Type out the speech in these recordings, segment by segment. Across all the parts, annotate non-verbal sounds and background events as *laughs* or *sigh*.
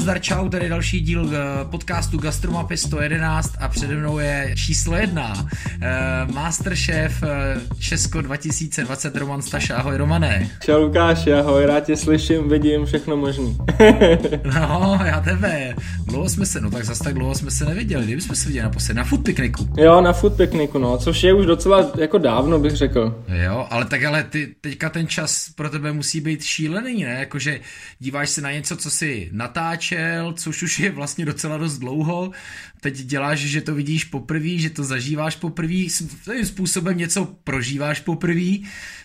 nazdar, čau, tady další díl eh, podcastu Gastromapy 111 a přede mnou je číslo jedna. Eh, Masterchef eh, Česko 2020 Roman Staša, ahoj Romane. Čau Lukáš, ahoj, rád tě slyším, vidím, všechno možný. *laughs* no, já tebe. Dlouho jsme se, no tak zase tak dlouho jsme se neviděli, kdyby jsme se viděli naposledy, na food pikniku. Jo, na food pikniku, no, což je už docela jako dávno, bych řekl. Jo, ale tak ale ty, teďka ten čas pro tebe musí být šílený, ne? Jakože díváš se na něco, co si natáčel, což už je vlastně docela dost dlouho, teď děláš, že to vidíš poprvé, že to zažíváš poprvé, svým způsobem něco prožíváš poprvé,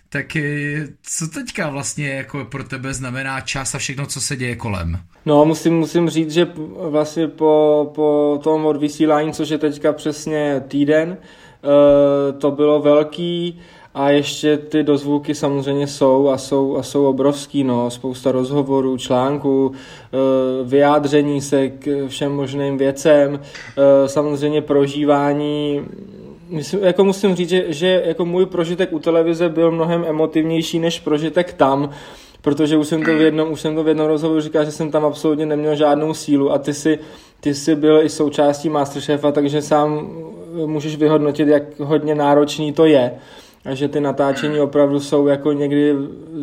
tak eh, co teďka vlastně jako pro tebe znamená čas a všechno, co se děje kolem? No, musím, musím říct, že vlastně po, po tom odvysílání, což je teďka přesně týden, eh, to bylo velký a ještě ty dozvuky samozřejmě jsou a jsou, a jsou obrovský, no, spousta rozhovorů, článků, eh, vyjádření se k všem možným věcem, eh, samozřejmě prožívání. Myslím, jako musím říct, že, že jako můj prožitek u televize byl mnohem emotivnější než prožitek tam, protože už jsem to v jednom, už jsem to v jednom rozhovoru říkal, že jsem tam absolutně neměl žádnou sílu a ty si, ty si byl i součástí Masterchefa, takže sám můžeš vyhodnotit, jak hodně náročný to je a že ty natáčení opravdu jsou jako někdy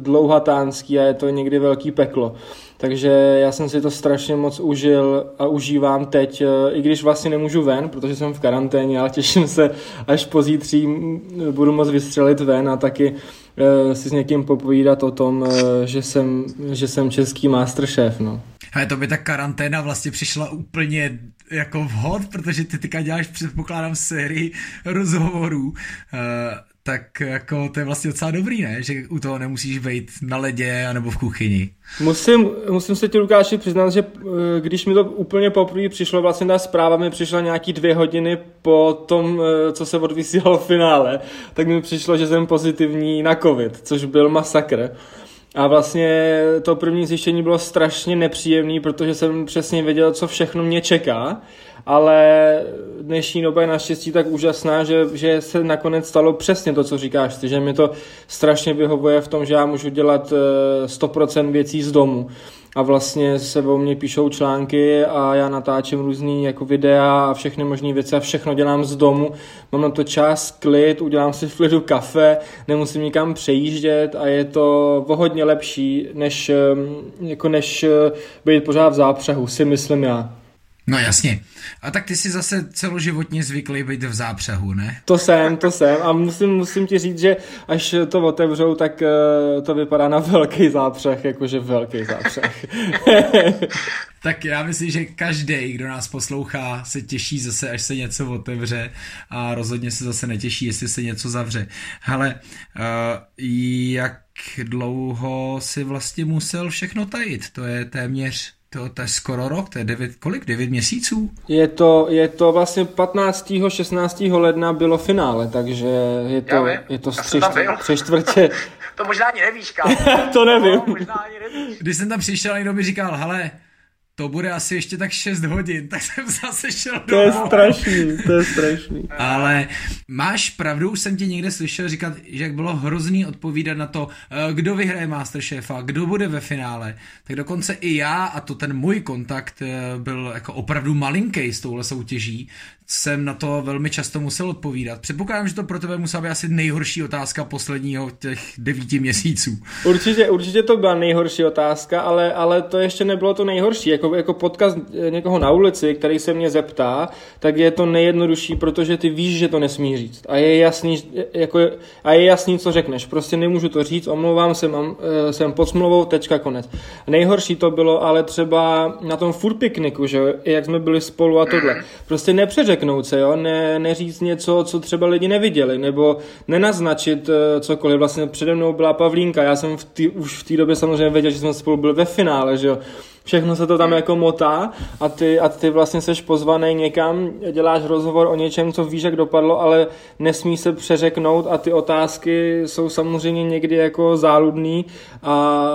dlouhatánský a je to někdy velký peklo. Takže já jsem si to strašně moc užil a užívám teď, i když vlastně nemůžu ven, protože jsem v karanténě, ale těším se, až pozítří budu moc vystřelit ven a taky eh, si s někým popovídat o tom, eh, že jsem, že jsem český masterchef. No. Ale to by ta karanténa vlastně přišla úplně jako vhod, protože ty teďka děláš, předpokládám, sérii rozhovorů tak jako to je vlastně docela dobrý, ne? Že u toho nemusíš být na ledě anebo v kuchyni. Musím, musím se ti, Lukáši, přiznat, že eh, když mi to úplně poprvé přišlo, vlastně ta zpráva mi přišla nějaký dvě hodiny po tom, eh, co se odvysílalo v finále, tak mi přišlo, že jsem pozitivní na covid, což byl masakr. A vlastně to první zjištění bylo strašně nepříjemné, protože jsem přesně věděl, co všechno mě čeká ale dnešní doba je naštěstí tak úžasná, že, že se nakonec stalo přesně to, co říkáš ty, že mi to strašně vyhovuje v tom, že já můžu dělat 100% eh, věcí z domu a vlastně se o mě píšou články a já natáčím různý jako videa a všechny možné věci a všechno dělám z domu. Mám na to čas, klid, udělám si v klidu kafe, nemusím nikam přejíždět a je to o hodně lepší, než, eh, jako než eh, být pořád v zápřehu, si myslím já. No jasně. A tak ty jsi zase celoživotně zvyklý být v zápřehu, ne? To jsem, to jsem a musím, musím ti říct, že až to otevřou, tak uh, to vypadá na velký zápřeh, jakože velký zápřeh. *laughs* tak já myslím, že každý, kdo nás poslouchá, se těší zase, až se něco otevře a rozhodně se zase netěší, jestli se něco zavře. Hele, uh, jak dlouho si vlastně musel všechno tajit? To je téměř to, to je skoro rok, to je devět, kolik? Devět měsíců? Je to, je to vlastně 15. 16. ledna bylo finále, takže je to, je to tři, tři čtvrtě. *laughs* to možná ani nevíš, kámo. *laughs* to nevím. No, možná ani nevíš. Když jsem tam přišel, někdo mi říkal, hele, to bude asi ještě tak 6 hodin, *laughs* tak jsem zase šel To je strašný, to je strašný. *laughs* Ale máš pravdu, už jsem ti někde slyšel říkat, že jak bylo hrozný odpovídat na to, eh, kdo vyhraje Masterchefa, kdo bude ve finále, tak dokonce i já, a to ten můj kontakt eh, byl jako opravdu malinký s touhle soutěží, jsem na to velmi často musel odpovídat. Předpokládám, že to pro tebe musela být asi nejhorší otázka posledního těch devíti měsíců. Určitě, určitě to byla nejhorší otázka, ale, ale to ještě nebylo to nejhorší. Jako, jako podcast někoho na ulici, který se mě zeptá, tak je to nejjednodušší, protože ty víš, že to nesmí říct. A je jasný, jako, a je jasný, co řekneš. Prostě nemůžu to říct, omlouvám se, mám, eh, jsem pod smlouvou, tečka, konec. Nejhorší to bylo ale třeba na tom food pikniku, že jak jsme byli spolu a tohle. Prostě nepřeřekl neřeknout se, jo? Ne, neříct něco, co třeba lidi neviděli, nebo nenaznačit uh, cokoliv. Vlastně přede mnou byla Pavlínka, já jsem v tý, už v té době samozřejmě věděl, že jsme spolu byli ve finále, že jo všechno se to tam jako motá a ty, a ty vlastně seš pozvaný někam, děláš rozhovor o něčem, co víš, jak dopadlo, ale nesmí se přeřeknout a ty otázky jsou samozřejmě někdy jako záludný a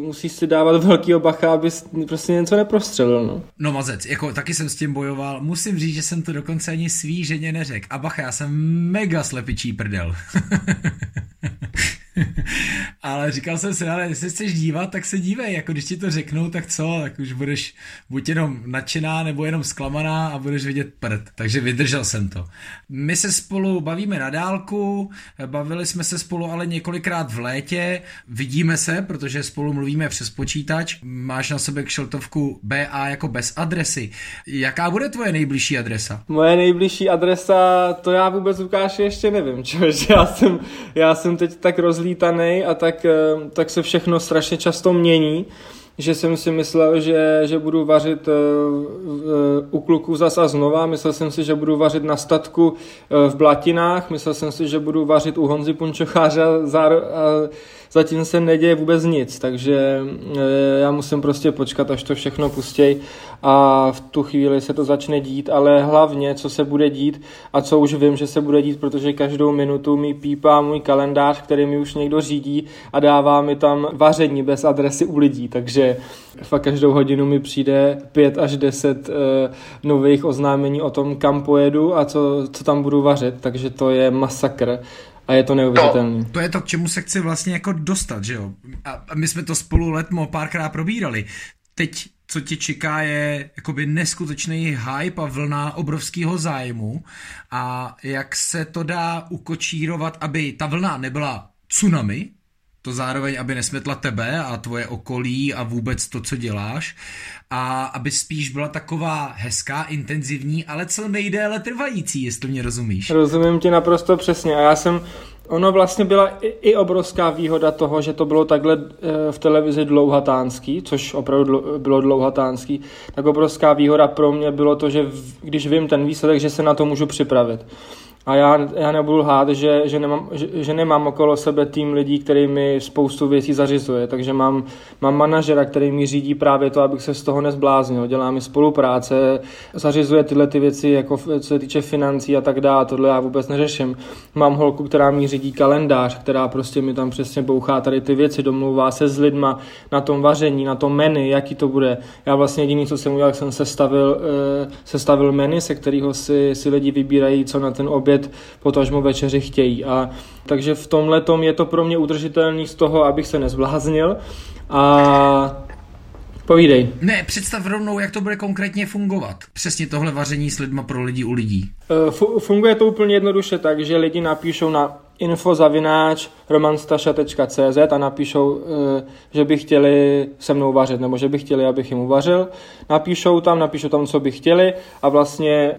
musíš si dávat velký bacha, aby prostě něco neprostřelil. No. no mazec, jako taky jsem s tím bojoval. Musím říct, že jsem to dokonce ani svý ženě neřekl. A bacha, já jsem mega slepičí prdel. *laughs* *laughs* ale říkal jsem si, ale jestli chceš dívat, tak se dívej, jako když ti to řeknou, tak co, tak už budeš buď jenom nadšená, nebo jenom zklamaná a budeš vidět prd. Takže vydržel jsem to. My se spolu bavíme na dálku, bavili jsme se spolu ale několikrát v létě, vidíme se, protože spolu mluvíme přes počítač, máš na sebe kšeltovku BA jako bez adresy. Jaká bude tvoje nejbližší adresa? Moje nejbližší adresa, to já vůbec Lukáši ještě nevím, *laughs* čož já jsem, já jsem teď tak rozlítaný a tak, eh, tak se všechno strašně často mění že jsem si myslel, že, že budu vařit uh, uh, u kluků zas a znova. Myslel jsem si, že budu vařit na statku v Blatinách. Myslel jsem si, že budu vařit u Honzy Punčocháře a, a zatím se neděje vůbec nic, takže eh, já musím prostě počkat, až to všechno pustěj a v tu chvíli se to začne dít, ale hlavně, co se bude dít a co už vím, že se bude dít, protože každou minutu mi pípá můj kalendář, který mi už někdo řídí a dává mi tam vaření bez adresy u lidí, takže fakt každou hodinu mi přijde pět až deset uh, nových oznámení o tom, kam pojedu a co, co tam budu vařit, takže to je masakr a je to neuvěřitelné. To, to je to, k čemu se chci vlastně jako dostat, že jo? A my jsme to spolu letmo párkrát probírali. Teď co tě čeká, je jakoby neskutečný hype a vlna obrovského zájmu a jak se to dá ukočírovat, aby ta vlna nebyla tsunami, to zároveň, aby nesmetla tebe a tvoje okolí a vůbec to, co děláš a aby spíš byla taková hezká, intenzivní, ale co nejdéle trvající, jestli mě rozumíš. Rozumím ti naprosto přesně a já jsem Ono vlastně byla i, i obrovská výhoda toho, že to bylo takhle e, v televizi dlouhatánský, což opravdu bylo dlouhatánský, tak obrovská výhoda pro mě bylo to, že když vím ten výsledek, že se na to můžu připravit. A já, já nebudu lhát, že, že, nemám, že, že nemám okolo sebe tým lidí, který mi spoustu věcí zařizuje. Takže mám, mám manažera, který mi řídí právě to, abych se z toho nezbláznil. Dělá mi spolupráce, zařizuje tyhle ty věci, jako co se týče financí a tak dále. Tohle já vůbec neřeším. Mám holku, která mi řídí kalendář, která prostě mi tam přesně bouchá tady ty věci, domlouvá se s lidma na tom vaření, na tom menu, jaký to bude. Já vlastně jediný, co jsem udělal, jsem sestavil, uh, sestavil menu, se kterého si, si lidi vybírají, co na ten oběd oběd, potažmo večeři chtějí. A takže v tomhle je to pro mě udržitelný z toho, abych se nezbláznil. A Povídej. Ne, představ rovnou, jak to bude konkrétně fungovat. Přesně tohle vaření s lidma pro lidi u lidí. E, funguje to úplně jednoduše tak, že lidi napíšou na infozavináč romanstaša.cz a napíšou, e, že by chtěli se mnou vařit, nebo že by chtěli, abych jim uvařil. Napíšou tam, napíšou tam, co by chtěli a vlastně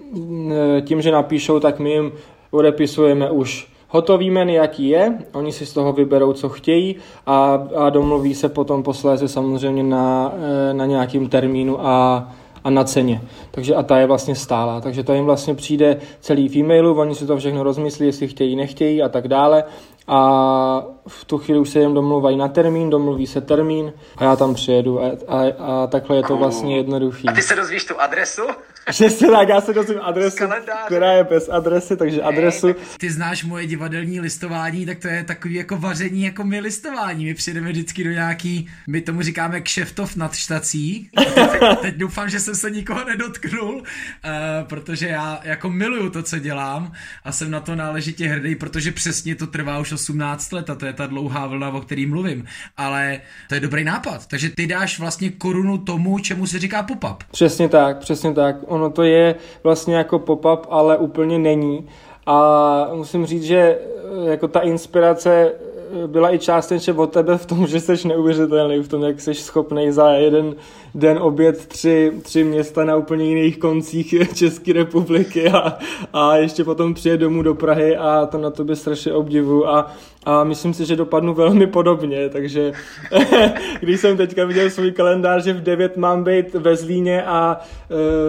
e, tím, že napíšou, tak my jim odepisujeme už hotový menu, jaký je, oni si z toho vyberou, co chtějí a, a domluví se potom posléze samozřejmě na, eh, na nějakým termínu a, a na ceně. Takže a ta je vlastně stálá. Takže to jim vlastně přijde celý v e-mailu, oni si to všechno rozmyslí, jestli chtějí, nechtějí a tak dále a v tu chvíli už se jen domluvají na termín, domluví se termín a já tam přijedu a, a, a takhle je to vlastně jednoduchý. A ty se dozvíš tu adresu? Přesně tak, já se dozvím adresu, která je bez adresy, takže adresu. Ty znáš moje divadelní listování, tak to je takový jako vaření, jako my listování. My přijdeme vždycky do nějaký, my tomu říkáme kšeftov nad štací. Teď, *laughs* teď doufám, že jsem se nikoho nedotknul, uh, protože já jako miluju to, co dělám a jsem na to náležitě hrdý, protože přesně to trvá už 18 let a to je ta dlouhá vlna, o který mluvím. Ale to je dobrý nápad. Takže ty dáš vlastně korunu tomu, čemu se říká pop-up. Přesně tak, přesně tak. Ono to je vlastně jako pop-up, ale úplně není. A musím říct, že eh, jako ta inspirace eh, byla i částečně od tebe v tom, že jsi neuvěřitelný, v tom, jak jsi schopný za jeden den obět tři, tři města na úplně jiných koncích *laughs* České republiky a, a ještě potom přijet domů do Prahy a to na tobě strašně obdivu a, a myslím si, že dopadnu velmi podobně, takže *laughs* když jsem teďka viděl svůj kalendář, že v 9 mám být ve Zlíně a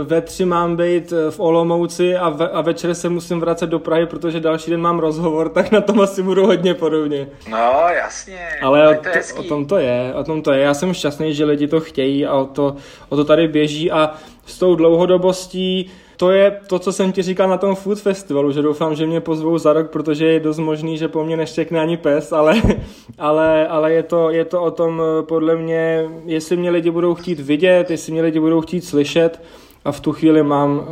e, ve 3 mám být v Olomouci a, ve, a večer se musím vracet do Prahy, protože další den mám rozhovor, tak na tom asi budu hodně podobně. No, jasně. Ale o, to, o tom to je, o tom to je. Já jsem šťastný, že lidi to chtějí a to, o to tady běží a s tou dlouhodobostí to je to, co jsem ti říkal na tom Food Festivalu, že doufám, že mě pozvou za rok, protože je dost možný, že po mně neštěkne ani pes, ale, *laughs* ale, ale je, to, je to o tom, podle mě, jestli mě lidi budou chtít vidět, jestli mě lidi budou chtít slyšet. A v tu chvíli mám,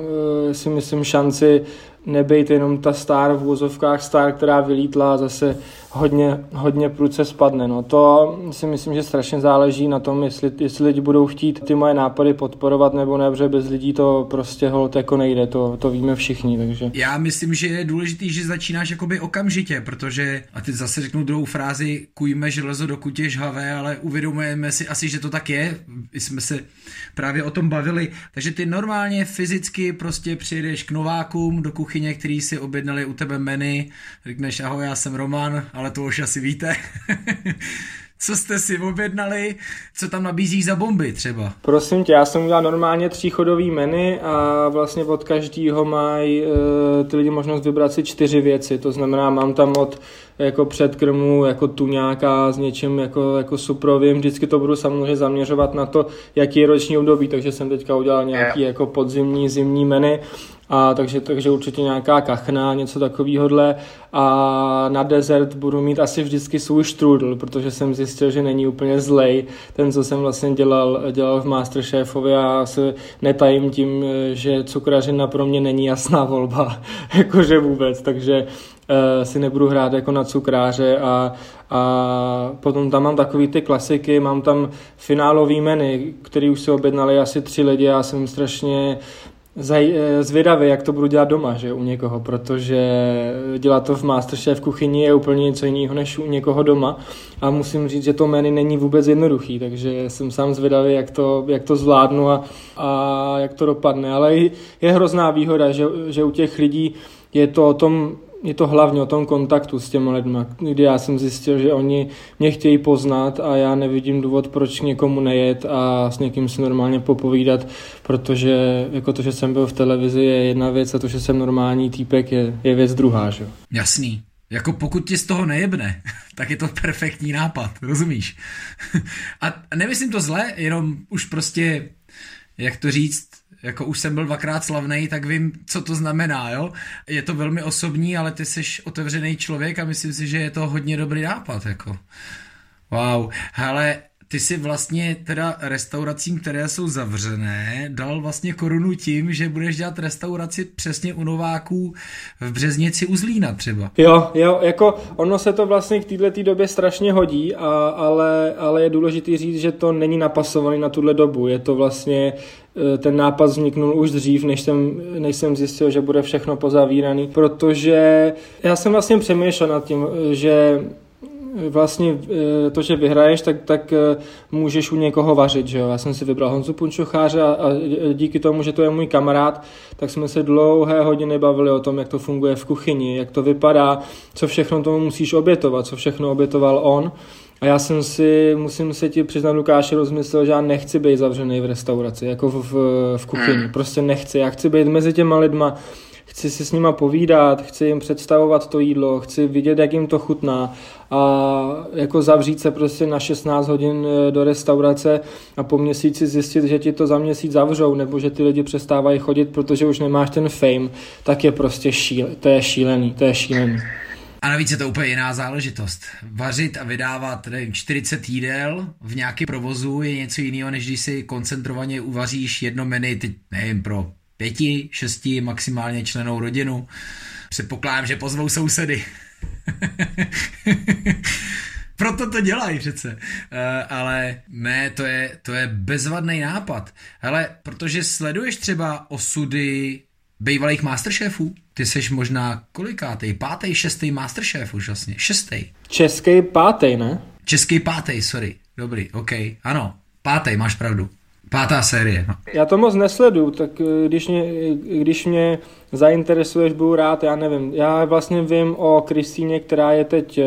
eh, si myslím, šanci nebejt jenom ta star v úzovkách star, která vylítla a zase hodně, hodně prudce spadne. No to si myslím, že strašně záleží na tom, jestli, jestli lidi budou chtít ty moje nápady podporovat nebo ne, protože bez lidí to prostě hold jako nejde, to, to víme všichni. Takže. Já myslím, že je důležitý, že začínáš jakoby okamžitě, protože, a teď zase řeknu druhou frázi, kujme železo do kutě žhavé, ale uvědomujeme si asi, že to tak je, jsme se právě o tom bavili, takže ty normálně fyzicky prostě přijedeš k novákům do kuchyně, který si objednali u tebe menu, řekneš ahoj, já jsem Roman, ale to už asi víte. *laughs* co jste si objednali, co tam nabízí za bomby třeba? Prosím tě, já jsem udělal normálně tříchodový menu a vlastně od každého mají uh, ty lidi možnost vybrat si čtyři věci, to znamená mám tam od jako předkrmu, jako tuňáka s něčím jako, jako suprovým, vždycky to budu samozřejmě zaměřovat na to, jaký je roční období, takže jsem teďka udělal nějaký jako podzimní, zimní menu a takže, takže určitě nějaká kachna, něco takového. A na dezert budu mít asi vždycky svůj štrudl, protože jsem zjistil, že není úplně zlej. Ten, co jsem vlastně dělal, dělal v Masterchefovi a se netajím tím, že cukrařina pro mě není jasná volba, *laughs* jakože vůbec, takže uh, si nebudu hrát jako na cukráře a, a potom tam mám takový ty klasiky, mám tam finálový menu, který už si objednali asi tři lidi, já jsem strašně zaj, eh, zvědavý, jak to budu dělat doma, že u někoho, protože dělat to v Masterchef kuchyni je úplně něco jiného než u někoho doma. A musím říct, že to menu není vůbec jednoduchý, takže jsem sám zvědavý, jak to, jak to zvládnu a, a jak to dopadne, ale je hrozná výhoda, že, že u těch lidí je to o tom je to hlavně o tom kontaktu s těmi lidmi, kdy já jsem zjistil, že oni mě chtějí poznat a já nevidím důvod, proč někomu nejet a s někým si normálně popovídat, protože jako to, že jsem byl v televizi je jedna věc a to, že jsem normální týpek je, je věc druhá. Že? Jasný. Jako pokud ti z toho nejebne, *laughs* tak je to perfektní nápad, rozumíš? *laughs* A nemyslím to zle, jenom už prostě, jak to říct, jako už jsem byl dvakrát slavný, tak vím, co to znamená, jo. Je to velmi osobní, ale ty jsi otevřený člověk a myslím si, že je to hodně dobrý nápad, jako. Wow, hele, ty si vlastně teda restauracím, které jsou zavřené, dal vlastně korunu tím, že budeš dělat restauraci přesně u Nováků v Březnici u Zlína třeba. Jo, jo, jako ono se to vlastně k této době strašně hodí, a, ale, ale je důležité říct, že to není napasované na tuhle dobu. Je to vlastně e, ten nápad vzniknul už dřív, než jsem, než jsem zjistil, že bude všechno pozavíraný, protože já jsem vlastně přemýšlel nad tím, že vlastně eh, to, že vyhraješ, tak, tak eh, můžeš u někoho vařit, že jo. Já jsem si vybral Honzu Punčocháře a, a díky tomu, že to je můj kamarád, tak jsme se dlouhé hodiny bavili o tom, jak to funguje v kuchyni, jak to vypadá, co všechno tomu musíš obětovat, co všechno obětoval on. A já jsem si, musím se ti přiznat, Lukáši, rozmyslel, že já nechci být zavřený v restauraci, jako v, v, v kuchyni. Hmm. Prostě nechci. Já chci být mezi těma lidma, chci si s nima povídat, chci jim představovat to jídlo, chci vidět, jak jim to chutná a jako zavřít se prostě na 16 hodin e, do restaurace a po měsíci zjistit, že ti to za měsíc zavřou nebo že ty lidi přestávají chodit, protože už nemáš ten fame, tak je prostě šíle, to je šílený, to je šílený. A navíc je to úplně jiná záležitost. Vařit a vydávat nevím, 40 jídel v nějakém provozu je něco jiného, než když si koncentrovaně uvaříš jedno menu, teď nevím, pro pěti, šesti maximálně členou rodinu. Předpokládám, že pozvou sousedy. *laughs* Proto to dělají přece. Uh, ale ne, to je, to je bezvadný nápad. Ale protože sleduješ třeba osudy bývalých masterchefů, ty seš možná kolikátej, pátý, šestý masterchef už vlastně, šestý. Český pátý, ne? Český pátý, sorry, dobrý, ok, ano, pátý, máš pravdu. Pátá série. No. Já to moc nesledu, tak eh, když mě, když mě zainteresuješ, budu rád, já nevím. Já vlastně vím o Kristýně, která je teď eh,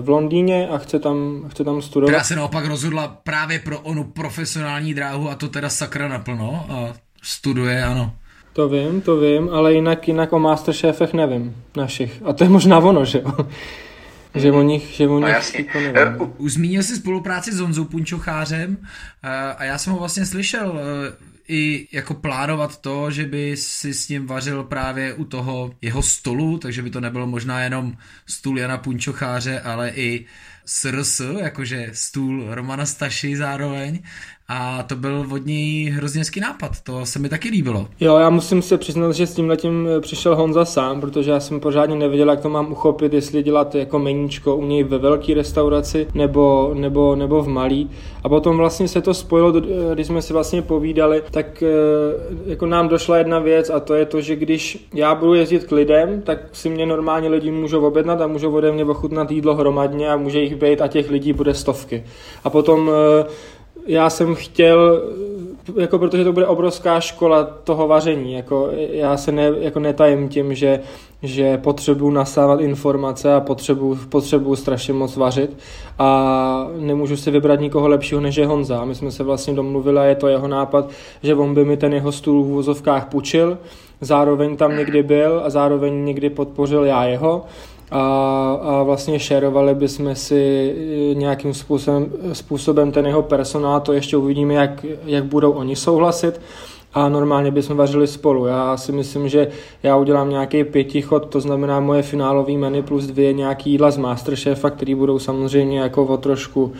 v Londýně a chce tam, chce tam studovat. Která se naopak rozhodla právě pro onu profesionální dráhu a to teda sakra naplno a studuje, ano. To vím, to vím, ale jinak, jinak o Masterchefech nevím, našich. A to je možná ono, že jo? Že o nich, že o no, nich jako nevím. Uh, už zmínil jsi spolupráci s Honzou Punčochářem uh, a já jsem ho vlastně slyšel uh, i jako plánovat to, že by si s ním vařil právě u toho jeho stolu, takže by to nebylo možná jenom stůl Jana Punčocháře, ale i SRS, jakože stůl Romana Staši zároveň. A to byl od něj hrozně hezký nápad, to se mi taky líbilo. Jo, já musím se přiznat, že s tím letím přišel Honza sám, protože já jsem pořádně nevěděl, jak to mám uchopit, jestli dělat jako meníčko u něj ve velké restauraci nebo, nebo, nebo v malý. A potom vlastně se to spojilo, když jsme si vlastně povídali, tak eh, jako nám došla jedna věc a to je to, že když já budu jezdit k lidem, tak si mě normálně lidi můžou objednat a můžou ode mě ochutnat jídlo hromadně a může jich být a těch lidí bude stovky. A potom eh, já jsem chtěl, jako protože to bude obrovská škola toho vaření, jako já se ne, jako netajím tím, že, že potřebuji nasávat informace a potřebuji, potřebuji strašně moc vařit a nemůžu si vybrat nikoho lepšího než je Honza. My jsme se vlastně domluvili a je to jeho nápad, že on by mi ten jeho stůl v vozovkách půjčil, zároveň tam někdy byl a zároveň někdy podpořil já jeho a, a vlastně šerovali bychom si e, nějakým způsobem, způsobem ten jeho personál, to ještě uvidíme, jak, jak budou oni souhlasit a normálně bychom vařili spolu. Já si myslím, že já udělám nějaký pětichod, to znamená moje finálový menu plus dvě nějaký jídla z Masterchefa, který budou samozřejmě jako o trošku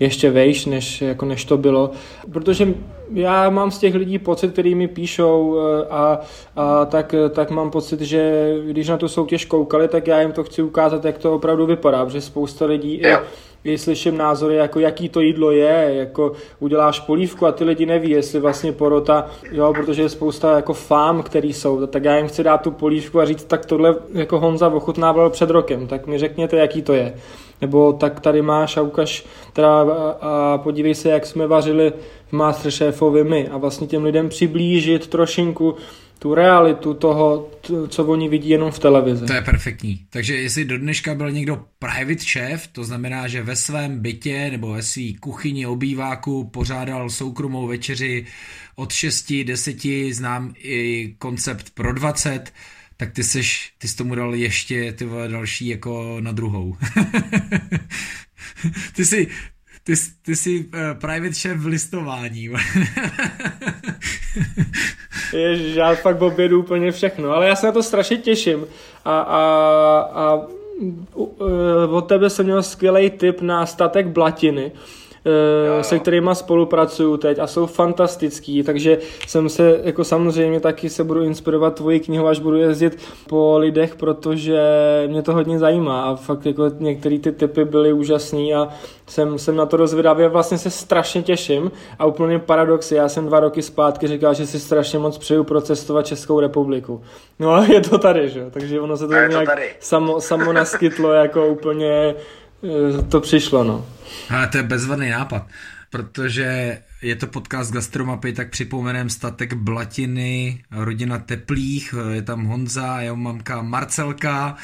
ještě vejš, než, jako než to bylo. Protože já mám z těch lidí pocit, který mi píšou eh, a, a tak, tak mám pocit, že když na tu soutěž koukali, tak já jim to chci ukázat, jak to opravdu vypadá, protože spousta lidí... Yeah i slyším názory, jako jaký to jídlo je, jako uděláš polívku a ty lidi neví, jestli vlastně porota, jo, protože je spousta jako fám, který jsou, tak já jim chci dát tu polívku a říct, tak tohle jako Honza ochutnával před rokem, tak mi řekněte, jaký to je. Nebo tak tady máš a ukaž teda a, podívej se, jak jsme vařili v Masterchefovi my a vlastně těm lidem přiblížit trošinku tu realitu toho, co oni vidí jenom v televizi. To je perfektní. Takže jestli do dneška byl někdo private chef, to znamená, že ve svém bytě nebo ve své kuchyni obýváku pořádal soukromou večeři od 6, 10, znám i koncept pro 20, tak ty seš, ty jsi tomu dal ještě ty další jako na druhou. *laughs* ty jsi, ty, ty jsi uh, private chef v listování. *laughs* Ježiš, já fakt obědu úplně všechno, ale já se na to strašně těším a, a, a uh, od tebe jsem měl skvělý tip na statek Blatiny. Se kterými spolupracuju teď a jsou fantastický, takže jsem se jako samozřejmě taky se budu inspirovat tvoji knihu, až budu jezdit po lidech, protože mě to hodně zajímá a fakt jako některé ty typy byly úžasný a jsem, jsem na to rozvědavý a vlastně se strašně těším a úplně paradoxy, já jsem dva roky zpátky říkal, že si strašně moc přeju procestovat Českou republiku. No a *laughs* je to tady, že? takže ono se to nějak to samo, samo naskytlo jako úplně eh, to přišlo, no. Ale to je bezvadný nápad, protože je to podcast Gastromapy, tak připomenem statek Blatiny, rodina Teplých, je tam Honza, jeho mamka Marcelka,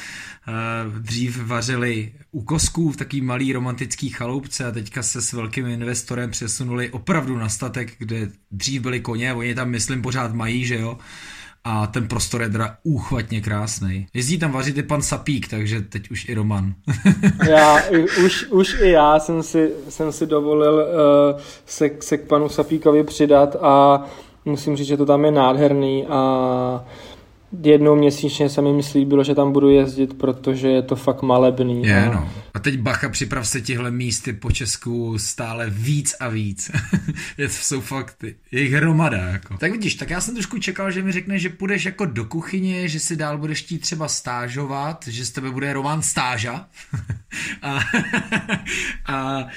eh, dřív vařili u kosků v taký malý romantický chaloupce a teďka se s velkým investorem přesunuli opravdu na statek, kde dřív byli koně, oni tam myslím pořád mají, že jo, a ten prostor je teda úchvatně krásný. Jezdí tam vařit i pan Sapík, takže teď už i Roman. *laughs* já, už, už i já jsem si, jsem si dovolil uh, se, se k panu Sapíkovi přidat a musím říct, že to tam je nádherný a jednou měsíčně se mi myslí bylo, že tam budu jezdit, protože je to fakt malebný. Je, a... no. A teď bacha, připrav se tihle místy po Česku stále víc a víc. *laughs* jsou fakt, jejich hromada. Jako. Tak vidíš, tak já jsem trošku čekal, že mi řekne, že půjdeš jako do kuchyně, že si dál budeš chtít třeba stážovat, že z tebe bude román stáža. *laughs* a, *laughs* a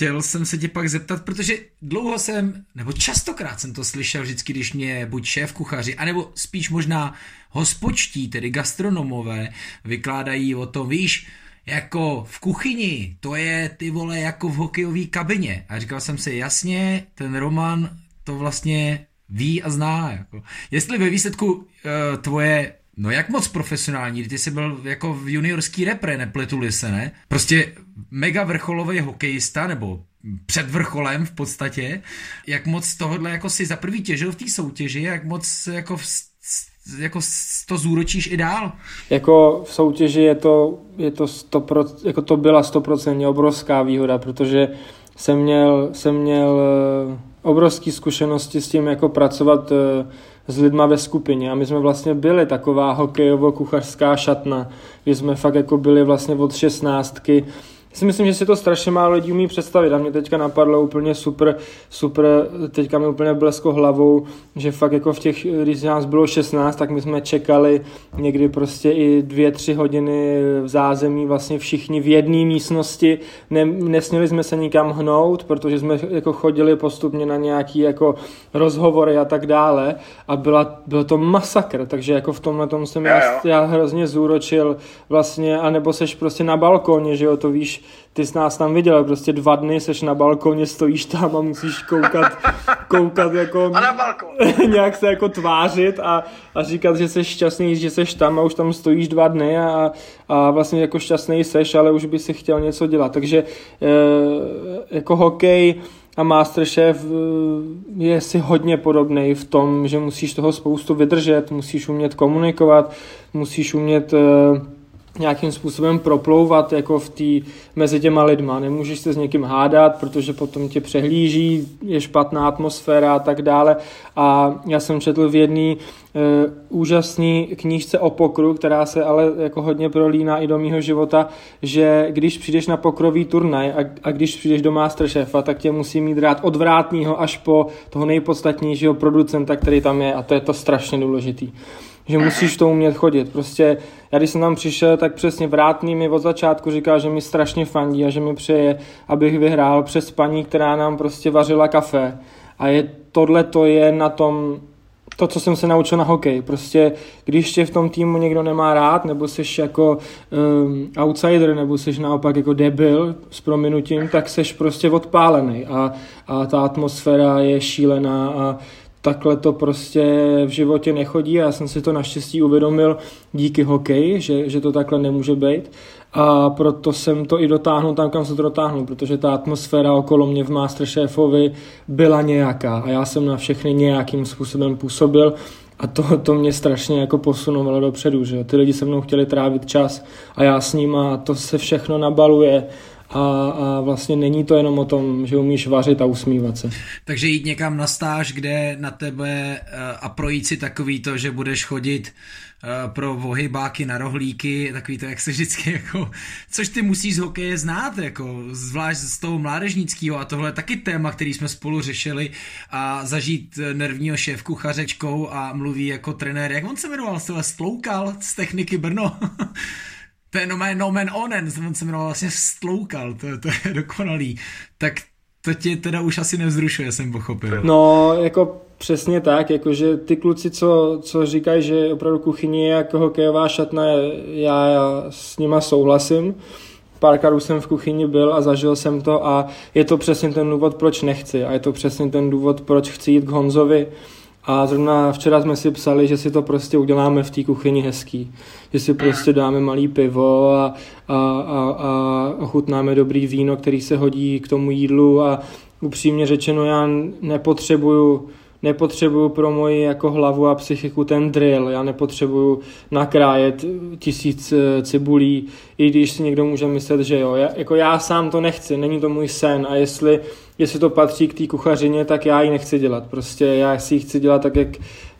chtěl jsem se tě pak zeptat, protože dlouho jsem, nebo častokrát jsem to slyšel vždycky, když mě buď šéf kuchaři, anebo spíš možná hospočtí, tedy gastronomové, vykládají o tom, víš, jako v kuchyni, to je ty vole jako v hokejové kabině. A říkal jsem si, jasně, ten Roman to vlastně ví a zná. Jako. Jestli ve výsledku uh, tvoje No jak moc profesionální, ty jsi byl jako v juniorský repre, nepletuli se, ne? Prostě mega vrcholový hokejista, nebo před vrcholem v podstatě, jak moc tohohle jako si za prvý těžil v té soutěži, jak moc jako jako to zúročíš i dál? Jako v soutěži je to, je to, 100%, jako to byla stoprocentně obrovská výhoda, protože jsem měl, jsem měl obrovské zkušenosti s tím, jako pracovat eh, s lidma ve skupině. A my jsme vlastně byli taková hokejovo-kuchařská šatna, kdy jsme fakt jako byli vlastně od šestnáctky si myslím, že si to strašně málo lidí umí představit a mě teďka napadlo úplně super, super, teďka mi úplně blesko hlavou, že fakt jako v těch, když nás bylo 16, tak my jsme čekali někdy prostě i dvě, tři hodiny v zázemí vlastně všichni v jedné místnosti, ne, nesměli jsme se nikam hnout, protože jsme jako chodili postupně na nějaký jako rozhovory a tak dále a byla, byl to masakr, takže jako v tomhle tom jsem já, já hrozně zúročil vlastně, anebo seš prostě na balkoně, že jo, to víš, ty jsi nás tam viděl, prostě dva dny seš na balkoně, stojíš tam a musíš koukat, koukat jako... A na balkon. *laughs* nějak se jako tvářit a, a říkat, že jsi šťastný, že seš tam a už tam stojíš dva dny a, a vlastně jako šťastný seš, ale už by si chtěl něco dělat. Takže e, jako hokej a Masterchef eh, je si hodně podobný v tom, že musíš toho spoustu vydržet, musíš umět komunikovat, musíš umět e, nějakým způsobem proplouvat jako v té mezi těma lidma. Nemůžeš se s někým hádat, protože potom tě přehlíží, je špatná atmosféra a tak dále. A já jsem četl v jedné e, úžasné knížce o pokru, která se ale jako hodně prolíná i do mýho života, že když přijdeš na pokrový turnaj a, a když přijdeš do Masterchefa, tak tě musí mít rád od vrátního až po toho nejpodstatnějšího producenta, který tam je a to je to strašně důležitý že musíš to umět chodit. Prostě já když jsem tam přišel, tak přesně vrátný mi od začátku říkal, že mi strašně fandí a že mi přeje, abych vyhrál přes paní, která nám prostě vařila kafe. A je, tohle to je na tom, to, co jsem se naučil na hokej. Prostě, když tě v tom týmu někdo nemá rád, nebo jsi jako um, outsider, nebo jsi naopak jako debil s prominutím, tak jsi prostě odpálený a, a ta atmosféra je šílená a takhle to prostě v životě nechodí a já jsem si to naštěstí uvědomil díky hokeji, že, že to takhle nemůže být. A proto jsem to i dotáhnul tam, kam se to dotáhnul, protože ta atmosféra okolo mě v Masterchefovi byla nějaká a já jsem na všechny nějakým způsobem působil a to, to mě strašně jako posunovalo dopředu, že ty lidi se mnou chtěli trávit čas a já s ním a to se všechno nabaluje a, a vlastně není to jenom o tom, že umíš vařit a usmívat se. Takže jít někam na stáž, kde na tebe eh, a projít si takový to, že budeš chodit eh, pro vohybáky na rohlíky, takový to, jak se vždycky jako, což ty musíš z hokeje znát, jako, zvlášť z toho mládežnického a tohle je taky téma, který jsme spolu řešili a zažít eh, nervního šéf kuchařečkou a mluví jako trenér, jak on se jmenoval, se Stloukal z techniky Brno. *laughs* To je nomen, nomen onen, on se jmenoval vlastně Stloukal, to, to je dokonalý. Tak to tě teda už asi nevzrušuje, jsem pochopil. No, jako přesně tak, jakože ty kluci, co, co říkají, že opravdu kuchyně je jako hokejová šatna, já, já s nima souhlasím. Párkrát už jsem v kuchyni byl a zažil jsem to a je to přesně ten důvod, proč nechci a je to přesně ten důvod, proč chci jít k Honzovi a zrovna včera jsme si psali, že si to prostě uděláme v té kuchyni hezký. Že si prostě dáme malý pivo a, a, a, a ochutnáme dobrý víno, který se hodí k tomu jídlu. A upřímně řečeno já nepotřebuju nepotřebuju pro moji jako hlavu a psychiku ten drill, já nepotřebuju nakrájet tisíc eh, cibulí, i když si někdo může myslet, že jo, já, jako já sám to nechci, není to můj sen. A jestli, jestli to patří k té kuchařině, tak já ji nechci dělat, prostě já si ji chci dělat tak, jak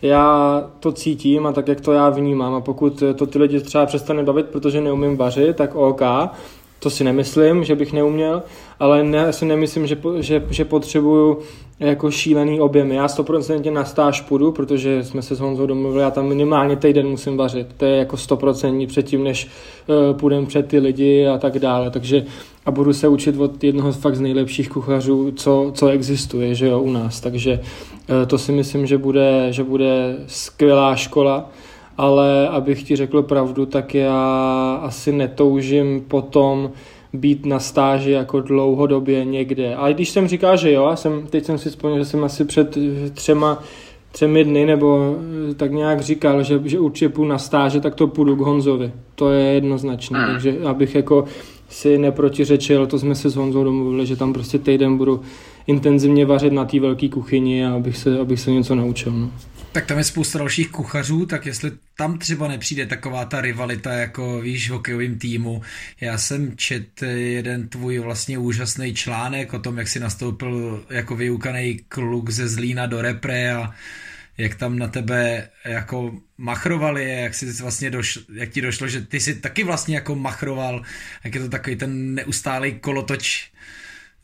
já to cítím a tak, jak to já vnímám. A pokud to ty lidi třeba přestane bavit, protože neumím vařit, tak OK, to si nemyslím, že bych neuměl, ale ne, si nemyslím, že, že, že potřebuju jako šílený objemy. Já 100% na stáž půjdu, protože jsme se s Honzou domluvili, já tam minimálně týden musím vařit. To je jako 100% předtím, než uh, půjdem před ty lidi a tak dále. Takže a budu se učit od jednoho z fakt z nejlepších kuchařů, co, co existuje, že jo, u nás. Takže uh, to si myslím, že bude, že bude skvělá škola ale abych ti řekl pravdu, tak já asi netoužím potom být na stáži jako dlouhodobě někde. A když jsem říkal, že jo, jsem, teď jsem si vzpomněl, že jsem asi před třema, třemi dny nebo tak nějak říkal, že, že určitě půjdu na stáže, tak to půjdu k Honzovi. To je jednoznačné, mm. takže abych jako si neprotiřečil, to jsme se s Honzou domluvili, že tam prostě týden budu intenzivně vařit na té velké kuchyni a abych se, abych se něco naučil. No. Tak tam je spousta dalších kuchařů, tak jestli tam třeba nepřijde taková ta rivalita, jako víš, v hokejovém týmu. Já jsem čet jeden tvůj vlastně úžasný článek o tom, jak si nastoupil jako vyukaný kluk ze Zlína do repre a jak tam na tebe jako machrovali, jak, jsi vlastně došl, jak ti došlo, že ty jsi taky vlastně jako machroval, jak je to takový ten neustálý kolotoč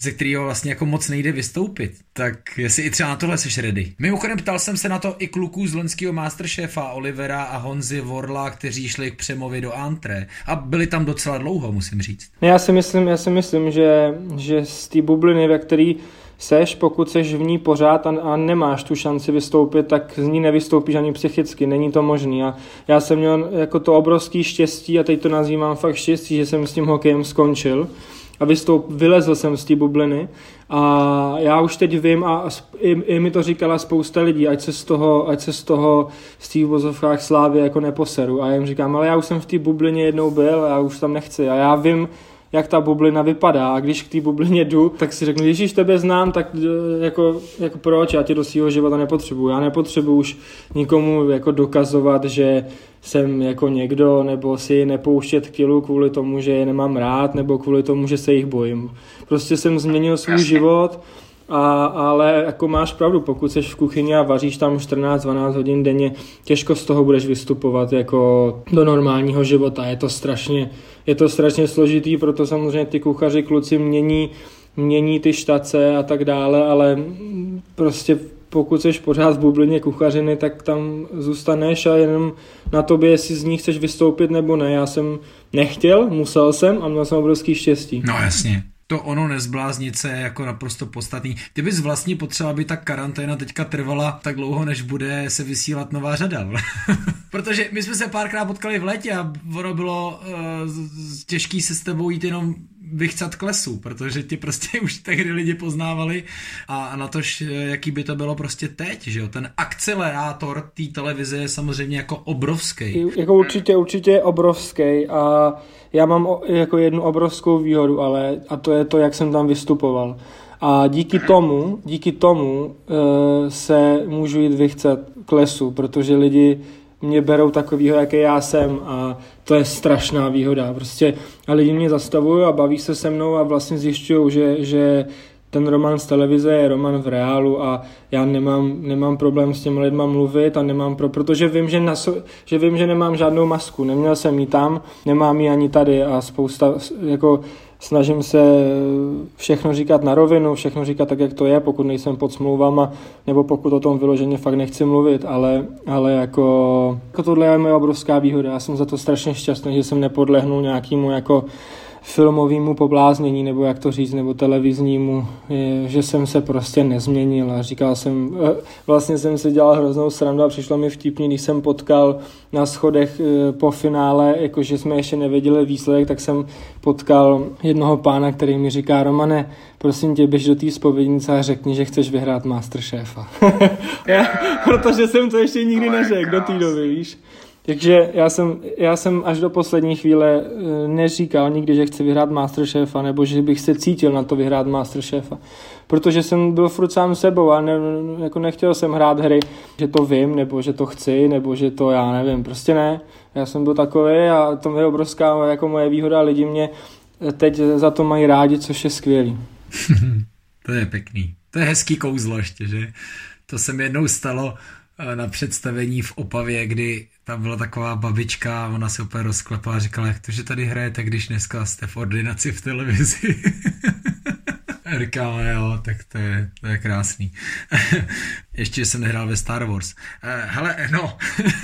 ze kterého vlastně jako moc nejde vystoupit. Tak jestli i třeba na tohle seš ready. Mimochodem ptal jsem se na to i kluků z loňského Masterchefa Olivera a Honzy Vorla, kteří šli k přemovi do Antre. A byli tam docela dlouho, musím říct. Já si myslím, já si myslím že, že z té bubliny, ve který seš, pokud seš v ní pořád a, a nemáš tu šanci vystoupit, tak z ní nevystoupíš ani psychicky, není to možný. A já jsem měl jako to obrovský štěstí a teď to nazývám fakt štěstí, že jsem s tím hokejem skončil a vystoup, vylezl jsem z té bubliny. A já už teď vím a i, i mi to říkala spousta lidí, ať se z toho, ať se z toho z těch vozovkách slávy jako neposeru. A já jim říkám, ale já už jsem v té bublině jednou byl a já už tam nechci. A já vím, jak ta bublina vypadá a když k té bublině jdu, tak si řeknu, když tebe znám, tak eh, jako, jako proč, já tě do svého života nepotřebuju. Já nepotřebuju už nikomu jako dokazovat, že jsem jako někdo, nebo si nepouštět kilu kvůli tomu, že je nemám rád, nebo kvůli tomu, že se jich bojím. Prostě jsem změnil svůj život, a, ale jako máš pravdu, pokud jsi v kuchyni a vaříš tam 14-12 hodin denně, těžko z toho budeš vystupovat jako do normálního života. Je to strašně, je to strašně složitý, proto samozřejmě ty kuchaři, kluci mění, mění ty štace a tak dále, ale prostě pokud jsi pořád v bublině kuchařiny, tak tam zůstaneš a jenom na tobě, jestli z ní chceš vystoupit nebo ne. Já jsem nechtěl, musel jsem a měl jsem obrovský štěstí. No jasně to ono nezbláznit se je jako naprosto podstatný. Ty bys vlastně potřeba, aby ta karanténa teďka trvala tak dlouho, než bude se vysílat nová řada. *laughs* Protože my jsme se párkrát potkali v létě a ono bylo uh, těžký se s tebou jít jenom vychcat k lesu, protože ti prostě *laughs* už tehdy lidi poznávali a na to, jaký by to bylo prostě teď, že jo, ten akcelerátor té televize je samozřejmě jako obrovský. Jako určitě, určitě obrovský a já mám jako jednu obrovskou výhodu, ale a to je to, jak jsem tam vystupoval. A díky tomu, díky tomu e, se můžu jít vychcet k lesu, protože lidi mě berou takovýho, jaký já jsem a to je strašná výhoda. Prostě a lidi mě zastavují a baví se se mnou a vlastně zjišťují, že, že ten román z televize je román v reálu a já nemám, nemám problém s těmi lidma mluvit a nemám pro, protože vím, že, naso, že vím, že nemám žádnou masku, neměl jsem ji tam, nemám ji ani tady a spousta, jako snažím se všechno říkat na rovinu, všechno říkat tak, jak to je, pokud nejsem pod smlouvama, nebo pokud o tom vyloženě fakt nechci mluvit, ale, ale jako, jako tohle je moje obrovská výhoda. Já jsem za to strašně šťastný, že jsem nepodlehnul nějakému jako filmovému pobláznění, nebo jak to říct, nebo televiznímu, je, že jsem se prostě nezměnil a říkal jsem, eh, vlastně jsem si dělal hroznou srandu a přišlo mi vtipně, když jsem potkal na schodech eh, po finále, jakože jsme ještě nevěděli výsledek, tak jsem potkal jednoho pána, který mi říká, Romane, prosím tě, běž do té spovědnice a řekni, že chceš vyhrát Masterchefa. *laughs* protože jsem to ještě nikdy neřekl do té doby, víš. Takže já jsem, já jsem až do poslední chvíle eh, neříkal nikdy, že chci vyhrát Masterchefa, nebo že bych se cítil na to vyhrát Masterchefa. Protože jsem byl furt sám sebou a ne, jako nechtěl jsem hrát hry, že to vím, nebo že to chci, nebo že to já nevím. Prostě ne. Já jsem byl takový a to je obrovská jako moje výhoda. Lidi mě teď za to mají rádi, což je skvělý. *laughs* to je pěkný. To je hezký kouzlo ještě, že? To se mi jednou stalo eh, na představení v Opavě, kdy tam byla taková babička, ona se úplně rozklepala a říkala, jak to, že tady hrajete, když dneska jste v ordinaci v televizi. *laughs* říkám, jo, tak to je, to je krásný. *laughs* Ještě jsem nehrál ve Star Wars. Uh, hele, no,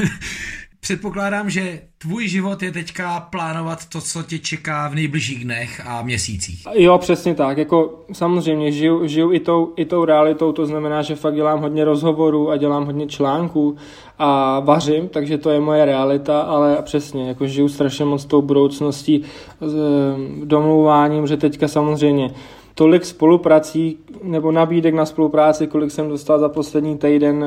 *laughs* Předpokládám, že tvůj život je teďka plánovat to, co tě čeká v nejbližších dnech a měsících. Jo, přesně tak. Jako samozřejmě žiju, žiju i, tou, i tou realitou, to znamená, že fakt dělám hodně rozhovorů a dělám hodně článků a vařím, takže to je moje realita, ale přesně, jako žiju strašně moc tou budoucností, s eh, domlouváním, že teďka samozřejmě tolik spoluprací nebo nabídek na spolupráci, kolik jsem dostal za poslední týden,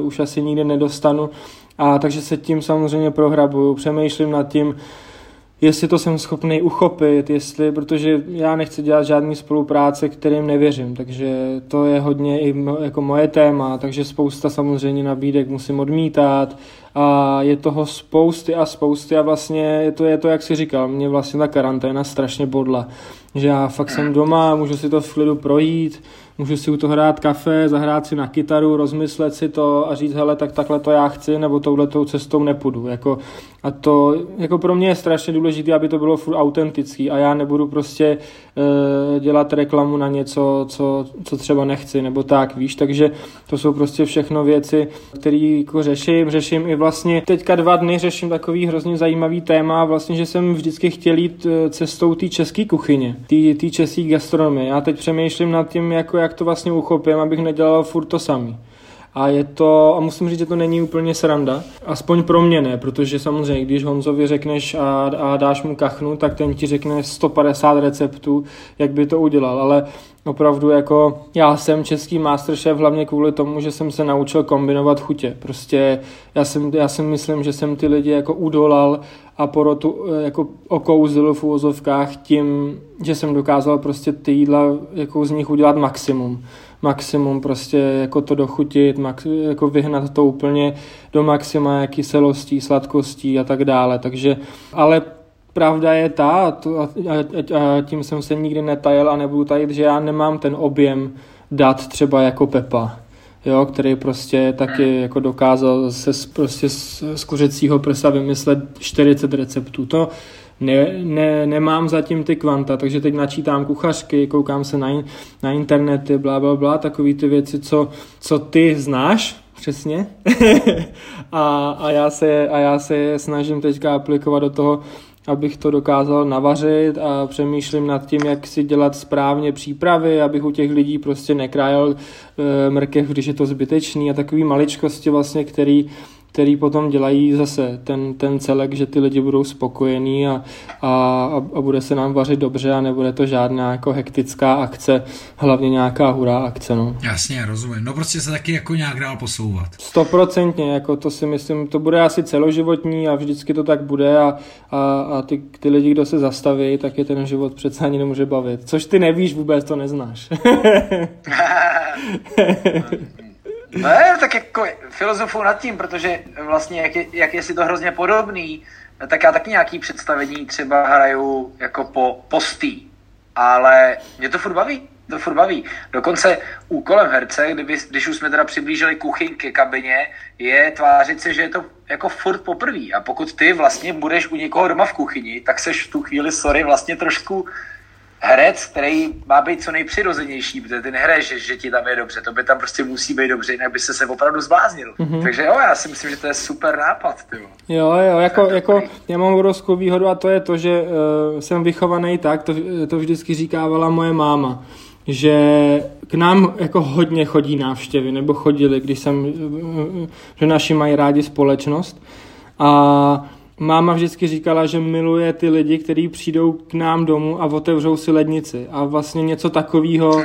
uh, už asi nikdy nedostanu. A takže se tím samozřejmě prohrabuju, přemýšlím nad tím, jestli to jsem schopný uchopit, jestli, protože já nechci dělat žádný spolupráce, kterým nevěřím, takže to je hodně i jako moje téma, takže spousta samozřejmě nabídek musím odmítat. A je toho spousty a spousty a vlastně je to, je to jak si říkal, mě vlastně ta karanténa strašně bodla, že já fakt jsem doma, můžu si to v klidu projít, můžu si u toho hrát kafe, zahrát si na kytaru, rozmyslet si to a říct, hele, tak takhle to já chci, nebo touhletou cestou nepůjdu. Jako, a to jako pro mě je strašně důležité, aby to bylo furt autentický a já nebudu prostě e, dělat reklamu na něco, co, co třeba nechci, nebo tak, víš, takže to jsou prostě všechno věci, které jako řeším, řeším i vlastně teďka dva dny řeším takový hrozně zajímavý téma, vlastně, že jsem vždycky chtěl jít e, cestou té české kuchyně, té české gastronomie. Já teď přemýšlím nad tím, jako jak to vlastně uchopím, abych nedělal furt to samý. A je to, a musím říct, že to není úplně sranda, aspoň pro mě ne, protože samozřejmě, když Honzovi řekneš a, a dáš mu kachnu, tak ten ti řekne 150 receptů, jak by to udělal, ale opravdu jako já jsem český masterchef hlavně kvůli tomu, že jsem se naučil kombinovat chutě. Prostě já, jsem, já si myslím, že jsem ty lidi jako udolal a porotu jako okouzil v úvozovkách tím, že jsem dokázal prostě ty jídla jako z nich udělat maximum maximum prostě jako to dochutit, max, jako vyhnat to úplně do maxima kyselostí, sladkostí a tak dále. Takže, ale pravda je ta, a, to, a, a, a tím jsem se nikdy netajil a nebudu tajit, že já nemám ten objem dat třeba jako Pepa, jo, který prostě taky hmm. jako dokázal se prostě z, z kuřecího prsa vymyslet 40 receptů. To ne, ne, nemám zatím ty kvanta, takže teď načítám kuchařky, koukám se na, na internety, bla, bla, bla, takový ty věci, co, co ty znáš, přesně. *laughs* a, a, já se, a já se snažím teďka aplikovat do toho, abych to dokázal navařit a přemýšlím nad tím, jak si dělat správně přípravy, abych u těch lidí prostě nekrájel e, mrkev, když je to zbytečný a takový maličkosti vlastně, který který potom dělají zase ten, ten celek, že ty lidi budou spokojení a, a, a bude se nám vařit dobře a nebude to žádná jako hektická akce, hlavně nějaká hurá akce. No. Jasně, rozumím. No prostě se taky jako nějak dál posouvat. Stoprocentně, jako to si myslím, to bude asi celoživotní a vždycky to tak bude a, a, a ty, ty lidi, kdo se zastaví, tak je ten život přece ani nemůže bavit. Což ty nevíš vůbec, to neznáš. *laughs* Ne, tak jako filozofu nad tím, protože vlastně jak je, jak je si to hrozně podobný, tak já taky nějaký představení třeba hraju jako po postý, ale mě to furt baví, to furt baví. Dokonce úkolem herce, kdyby, když už jsme teda přiblížili kuchyň ke kabině, je tvářit se, že je to jako furt poprvé. A pokud ty vlastně budeš u někoho doma v kuchyni, tak seš v tu chvíli, sorry, vlastně trošku herec, který má být co nejpřirozenější, protože ty nehraješ, že, že ti tam je dobře, to by tam prostě musí být dobře, jinak by se se opravdu zbláznil. Mm-hmm. Takže jo, já si myslím, že to je super nápad. Tyjo. Jo, jo, jako, jako já mám obrovskou výhodu a to je to, že uh, jsem vychovaný tak, to, to vždycky říkávala moje máma, že k nám jako hodně chodí návštěvy, nebo chodili, když jsem, že naši mají rádi společnost a Máma vždycky říkala, že miluje ty lidi, kteří přijdou k nám domů a otevřou si lednici. A vlastně něco takového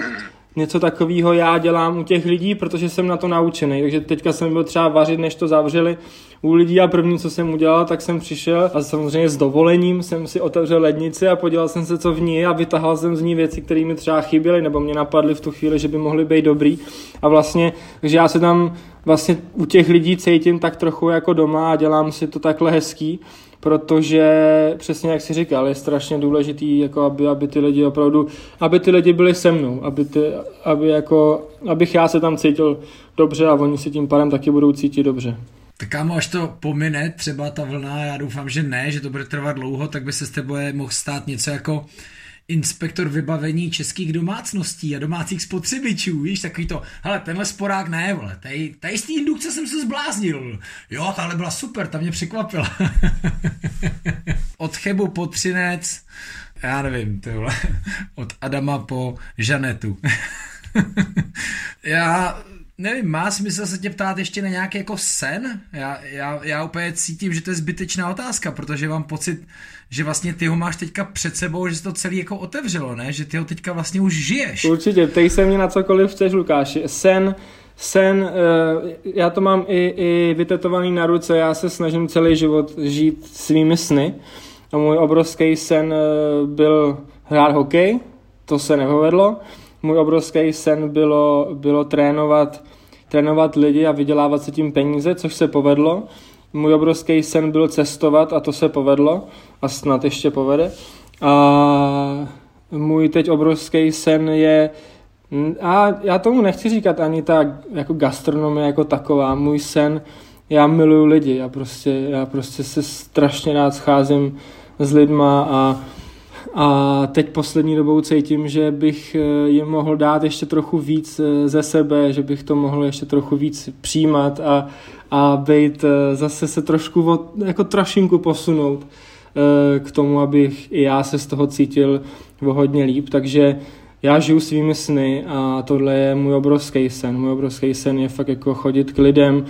něco takového já dělám u těch lidí, protože jsem na to naučený. Takže teďka jsem byl třeba vařit, než to zavřeli u lidí a první, co jsem udělal, tak jsem přišel a samozřejmě s dovolením jsem si otevřel lednici a podíval jsem se, co v ní je a vytahal jsem z ní věci, které mi třeba chyběly nebo mě napadly v tu chvíli, že by mohly být dobrý. A vlastně, takže já se tam vlastně u těch lidí cítím tak trochu jako doma a dělám si to takhle hezký protože přesně jak si říkal, je strašně důležitý, jako aby, aby ty lidi opravdu, aby ty lidi byli se mnou, aby, ty, aby jako, abych já se tam cítil dobře a oni si tím pádem taky budou cítit dobře. Tak kámo, až to pomine třeba ta vlna, já doufám, že ne, že to bude trvat dlouho, tak by se s tebou mohl stát něco jako inspektor vybavení českých domácností a domácích spotřebičů, víš, takový to, hele, tenhle sporák ne, vole, tady, tady z té indukce jsem se zbláznil, jo, tahle byla super, ta mě překvapila. *laughs* Od Chebu po Třinec, já nevím, vole, *laughs* od Adama po Žanetu. *laughs* já nevím, má smysl se tě ptát ještě na nějaký jako sen? Já, já, já úplně cítím, že to je zbytečná otázka, protože mám pocit, že vlastně ty ho máš teďka před sebou, že se to celý jako otevřelo, ne? Že ty ho teďka vlastně už žiješ. Určitě, tej se mě na cokoliv chceš, Lukáši. Sen, sen, eh, já to mám i, i vytetovaný na ruce, já se snažím celý život žít svými sny. A můj obrovský sen eh, byl hrát hokej, to se nepovedlo. Můj obrovský sen bylo, bylo trénovat, trénovat lidi a vydělávat se tím peníze, což se povedlo. Můj obrovský sen byl cestovat a to se povedlo a snad ještě povede. A můj teď obrovský sen je A já tomu nechci říkat ani ta jako gastronomie jako taková. Můj sen, já miluju lidi, já prostě, já prostě se strašně rád scházím s lidma a, a teď poslední dobou cítím, že bych eh, jim mohl dát ještě trochu víc eh, ze sebe, že bych to mohl ještě trochu víc přijímat a, a být eh, zase se trošku od, jako trošinku posunout k tomu, abych i já se z toho cítil o hodně líp, takže já žiju svými sny a tohle je můj obrovský sen. Můj obrovský sen je fakt jako chodit k lidem.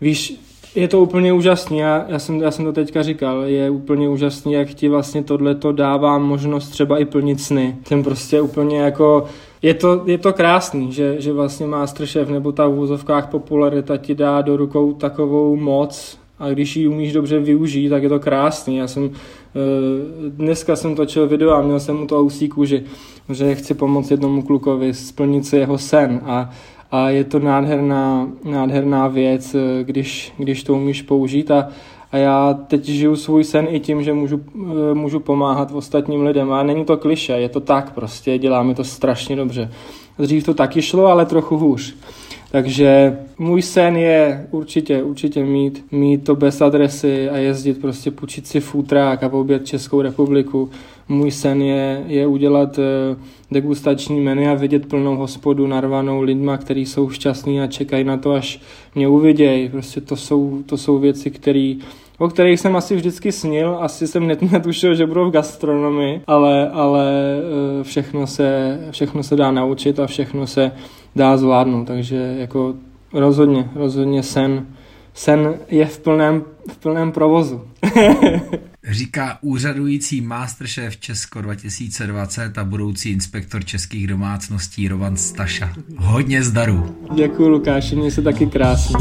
Víš, je to úplně úžasný, já, já, jsem, já jsem to teďka říkal, je úplně úžasný, jak ti vlastně tohle to dává možnost třeba i plnit sny. Jsem prostě úplně jako, je to, je to krásný, že, že vlastně Masterchef nebo ta v úzovkách popularita ti dá do rukou takovou moc a když ji umíš dobře využít, tak je to krásný. Já jsem, eh, dneska jsem točil video a měl jsem mu to usíku, že, že chci pomoct jednomu klukovi splnit si jeho sen a a je to nádherná, nádherná věc, eh, když, když to umíš použít a, a já teď žiju svůj sen i tím, že můžu, eh, můžu pomáhat ostatním lidem a není to kliše, je to tak prostě, děláme to strašně dobře. Dřív to taky šlo, ale trochu hůř. Takže můj sen je určitě, určitě mít, mít to bez adresy a jezdit prostě půjčit si futrák a pobět Českou republiku. Můj sen je, je udělat eh, degustační menu a vidět plnou hospodu narvanou lidma, kteří jsou šťastní a čekají na to, až mě uvidějí. Prostě to jsou, to jsou věci, které o kterých jsem asi vždycky snil, asi jsem *laughs* netušil, že budou v gastronomii, ale, ale eh, všechno se, všechno se dá naučit a všechno se dá zvládnout, takže jako rozhodně, rozhodně sen, sen je v plném, v plném provozu. *laughs* Říká úřadující Masterchef Česko 2020 a budoucí inspektor českých domácností Rovan Staša. Hodně zdaru. Děkuji Lukáši, mě se taky krásně.